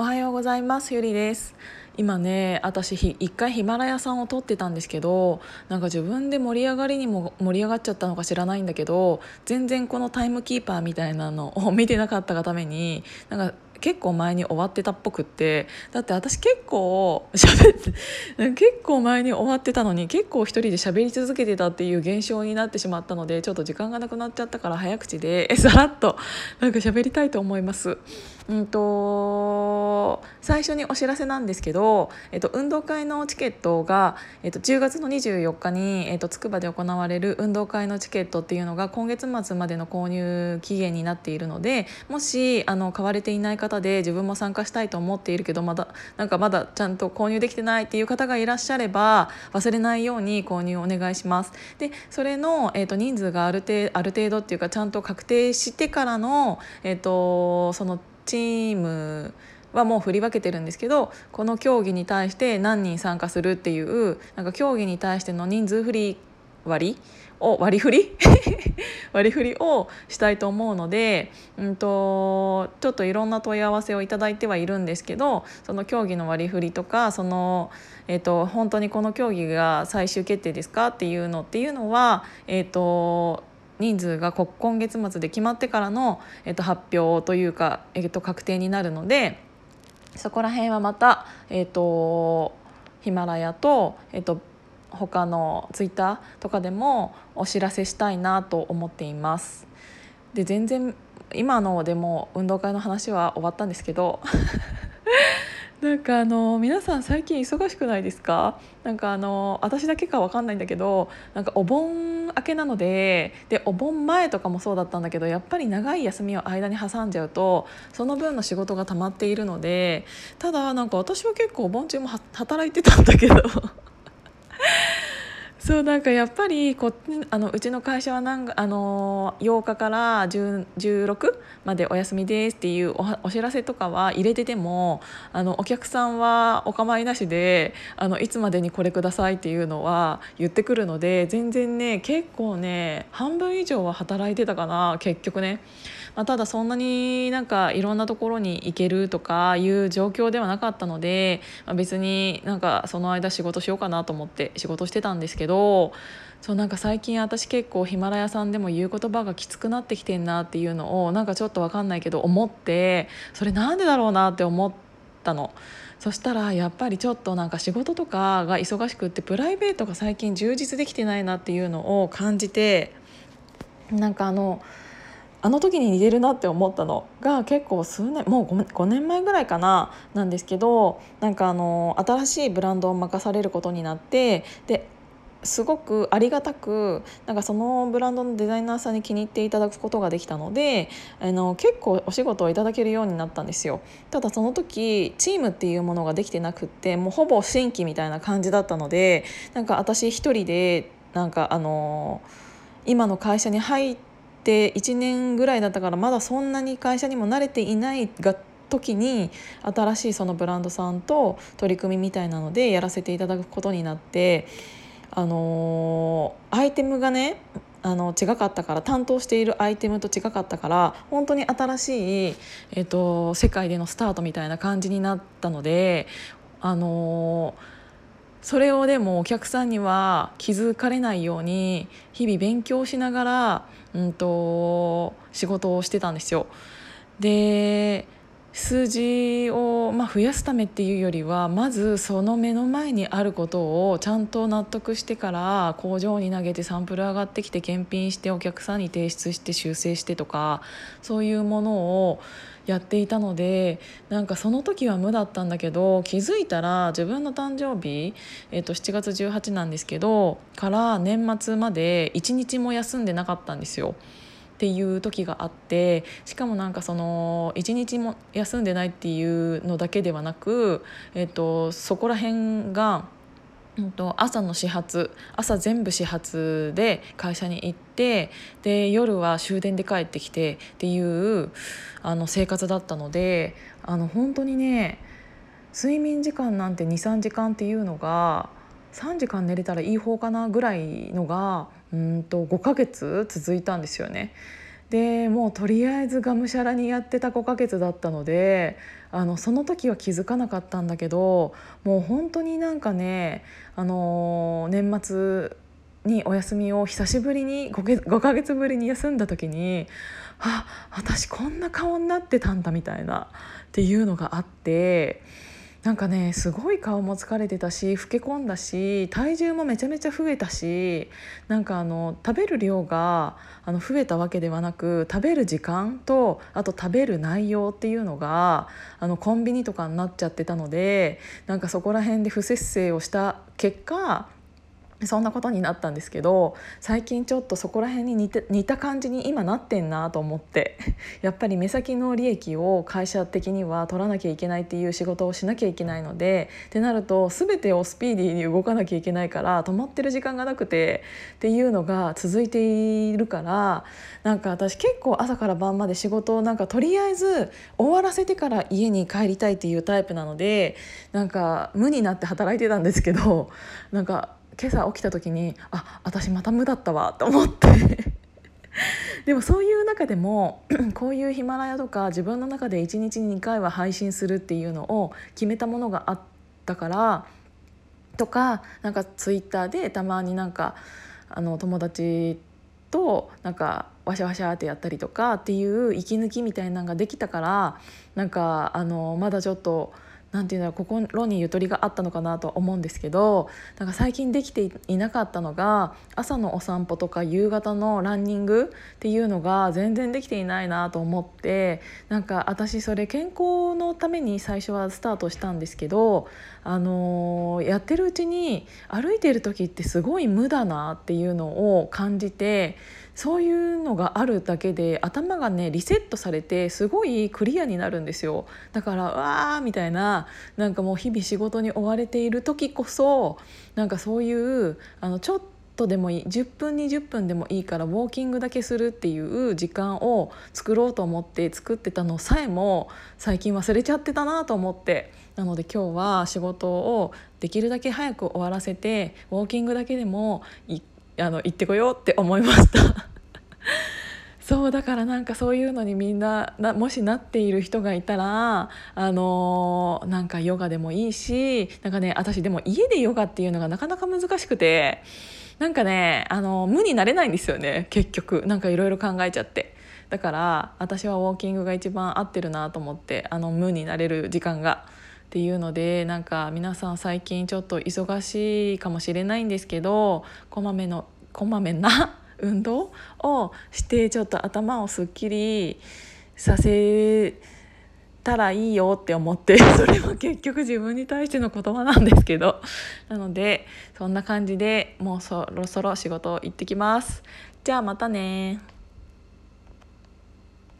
おはようございますゆりです今ね私一回ヒマラヤさんを撮ってたんですけどなんか自分で盛り上がりにも盛り上がっちゃったのか知らないんだけど全然このタイムキーパーみたいなのを見てなかったがためになんか結構前に終わってたっぽくってだって私結構喋って結構前に終わってたのに結構一人で喋り続けてたっていう現象になってしまったのでちょっと時間がなくなっちゃったから早口でさらっとなんか喋りたいと思います。うんと最初にお知らせなんですけど、えっと、運動会のチケットが、えっと、10月の24日に、えっと、筑波で行われる運動会のチケットっていうのが今月末までの購入期限になっているのでもしあの買われていない方で自分も参加したいと思っているけどまだなんかまだちゃんと購入できてないっていう方がいらっしゃれば忘れないように購入お願いします。でそれの、えっと、人数がある程ある程度っていうかちゃんと確定してからの、えっと、そのチームはもう振り分けてるんですけどこの競技に対して何人参加するっていうなんか競技に対しての人数振り割りを割り振り？割り振りをしたいと思うので、うんと、ちょっといろんな問い合わせをいただいてはいるんですけどその競技の割り振りとかその、えーと、本当にこの競技が最終決定ですかっていうのっていうのは、えーと人数が今月末で決まってからの、えっと、発表というか、えっと、確定になるのでそこら辺はまた、えっと、ヒマラヤと、えっと、他のツイッターとかでもお知らせしたいなと思っています。で全然今のでも運動会の話は終わったんですけどなんかあの皆さん最近忙しくないですか？なんかあの私だけか分かんないんだけどなんかお盆明けなのででお盆前とかもそうだったんだけどやっぱり長い休みを間に挟んじゃうとその分の仕事が溜まっているのでただなんか私は結構お盆中も働いてたんだけど。そうなんかやっぱりこあのうちの会社はなんあの8日から16までお休みですっていうお知らせとかは入れててもあのお客さんはお構いなしであのいつまでにこれくださいっていうのは言ってくるので全然ね結構ね半分以上は働いてたかな結局ね。まあ、ただそんなになんかいろんなところに行けるとかいう状況ではなかったので、まあ、別になんかその間仕事しようかなと思って仕事してたんですけどそうなんか最近私結構ヒマラヤさんでも言う言葉がきつくなってきてんなっていうのをなんかちょっと分かんないけど思ってそれなんでだろうなって思ったの。そしたらやっぱりちょっとなんか仕事とかが忙しくってプライベートが最近充実できてないなっていうのを感じてなんかあのあの時に似てるなって思ったのが結構数年もう 5, 年前ぐらいかななんですけどなんかあの新しいブランドを任されることになってですごくありがたくなんかそのブランドのデザイナーさんに気に入っていただくことができたのであの結構お仕事をいただけるようになったんですよ。ただその時チームっていうものができてなくってもうほぼ新規みたいな感じだったのでなんか私一人でなんかあの今の会社に入ってて1年ぐらいだったからまだそんなに会社にも慣れていないが時に新しいそのブランドさんと取り組みみたいなのでやらせていただくことになってあのー、アイテムがねあの違かったから担当しているアイテムと違かったから本当に新しい、えーと、世界でのスタートみたいな感じになったのであのーそれをでもお客さんには気づかれないように日々勉強しながら、うんと、仕事をしてたんですよ。で数字を、まあ、増やすためっていうよりはまずその目の前にあることをちゃんと納得してから工場に投げてサンプル上がってきて検品してお客さんに提出して修正してとかそういうものをやっていたのでなんかその時は無だったんだけど気づいたら自分の誕生日、えー、と7月18なんですけどから年末まで1日も休んでなかったんですよ。っていう時があってしかもなんかその一日も休んでないっていうのだけではなく、えっと、そこら辺が。朝の始発朝全部始発で会社に行ってで夜は終電で帰ってきてっていうあの生活だったのであの本当にね睡眠時間なんて23時間っていうのが3時間寝れたらいい方かなぐらいのがうんと5ヶ月続いたんですよね。でもうとりあえずがむしゃらにやってた5ヶ月だったのであのその時は気づかなかったんだけどもう本当になんかね、あの年末にお休みを久しぶりに 5, 5ヶ月ぶりに休んだ時にあ私こんな顔になってたんだみたいなっていうのがあってなんかねすごい顔も疲れてたし老け込んだし体重もめちゃめちゃ増えたしなんかあの食べる量があの増えたわけではなく食べる時間とあと食べる内容っていうのがあのコンビニとかになっちゃってたのでなんかそこら辺で不節制をした結果そんなことになったんですけど最近ちょっとそこら辺に似て似た感じに今なってんなと思って やっぱり目先の利益を会社的には取らなきゃいけないっていう仕事をしなきゃいけないのでってなると全てをスピーディーに動かなきゃいけないから止まってる時間がなくてっていうのが続いているからなんか私結構朝から晩まで仕事をなんかとりあえず終わらせてから家に帰りたいっていうタイプなのでなんか無になって働いてたんですけどなんか今朝起きた時にあ私また無だったわと思って でもそういう中でも こういうヒマラヤとか自分の中で1日に2回は配信するっていうのを決めたものがあったからとかなんかツイッターでたまになんかあの友達となんかワシャワシャってやったりとかっていう息抜きみたいなのができたからなんかあのまだちょっと。なんていうの心にゆとりがあったのかなと思うんですけどなんか最近できていなかったのが朝のお散歩とか夕方のランニングっていうのが全然できていないなと思ってなんか私それ健康のために最初はスタートしたんですけど、あのー、やってるうちに歩いてる時ってすごい無だなっていうのを感じて。そういうのがあるだけで頭がねリセットされてすごいクリアになるんですよ。だからわーみたいななんかもう日々仕事に追われている時こそなんかそういうあのちょっとでもいい10分20分でもいいからウォーキングだけするっていう時間を作ろうと思って作ってたのさえも最近忘れちゃってたなと思って。なので今日は仕事をできるだけ早く終わらせてウォーキングだけでもあの行ってこようって思いました そうだからなんかそういうのにみんななもしなっている人がいたらあのー、なんかヨガでもいいしなんかね私でも家でヨガっていうのがなかなか難しくてなんかね、あのー、無になれないんですよね結局なんかいろいろ考えちゃって。だから私はウォーキングが一番合ってるなと思ってあの無になれる時間が。っていうのでなんか皆さん最近ちょっと忙しいかもしれないんですけどこまめのこまめな 運動をしてちょっと頭をすっきりさせたらいいよって思って それは結局自分に対しての言葉なんですけどなのでそんな感じでもうそろそろ仕事行ってきます。じゃあまたね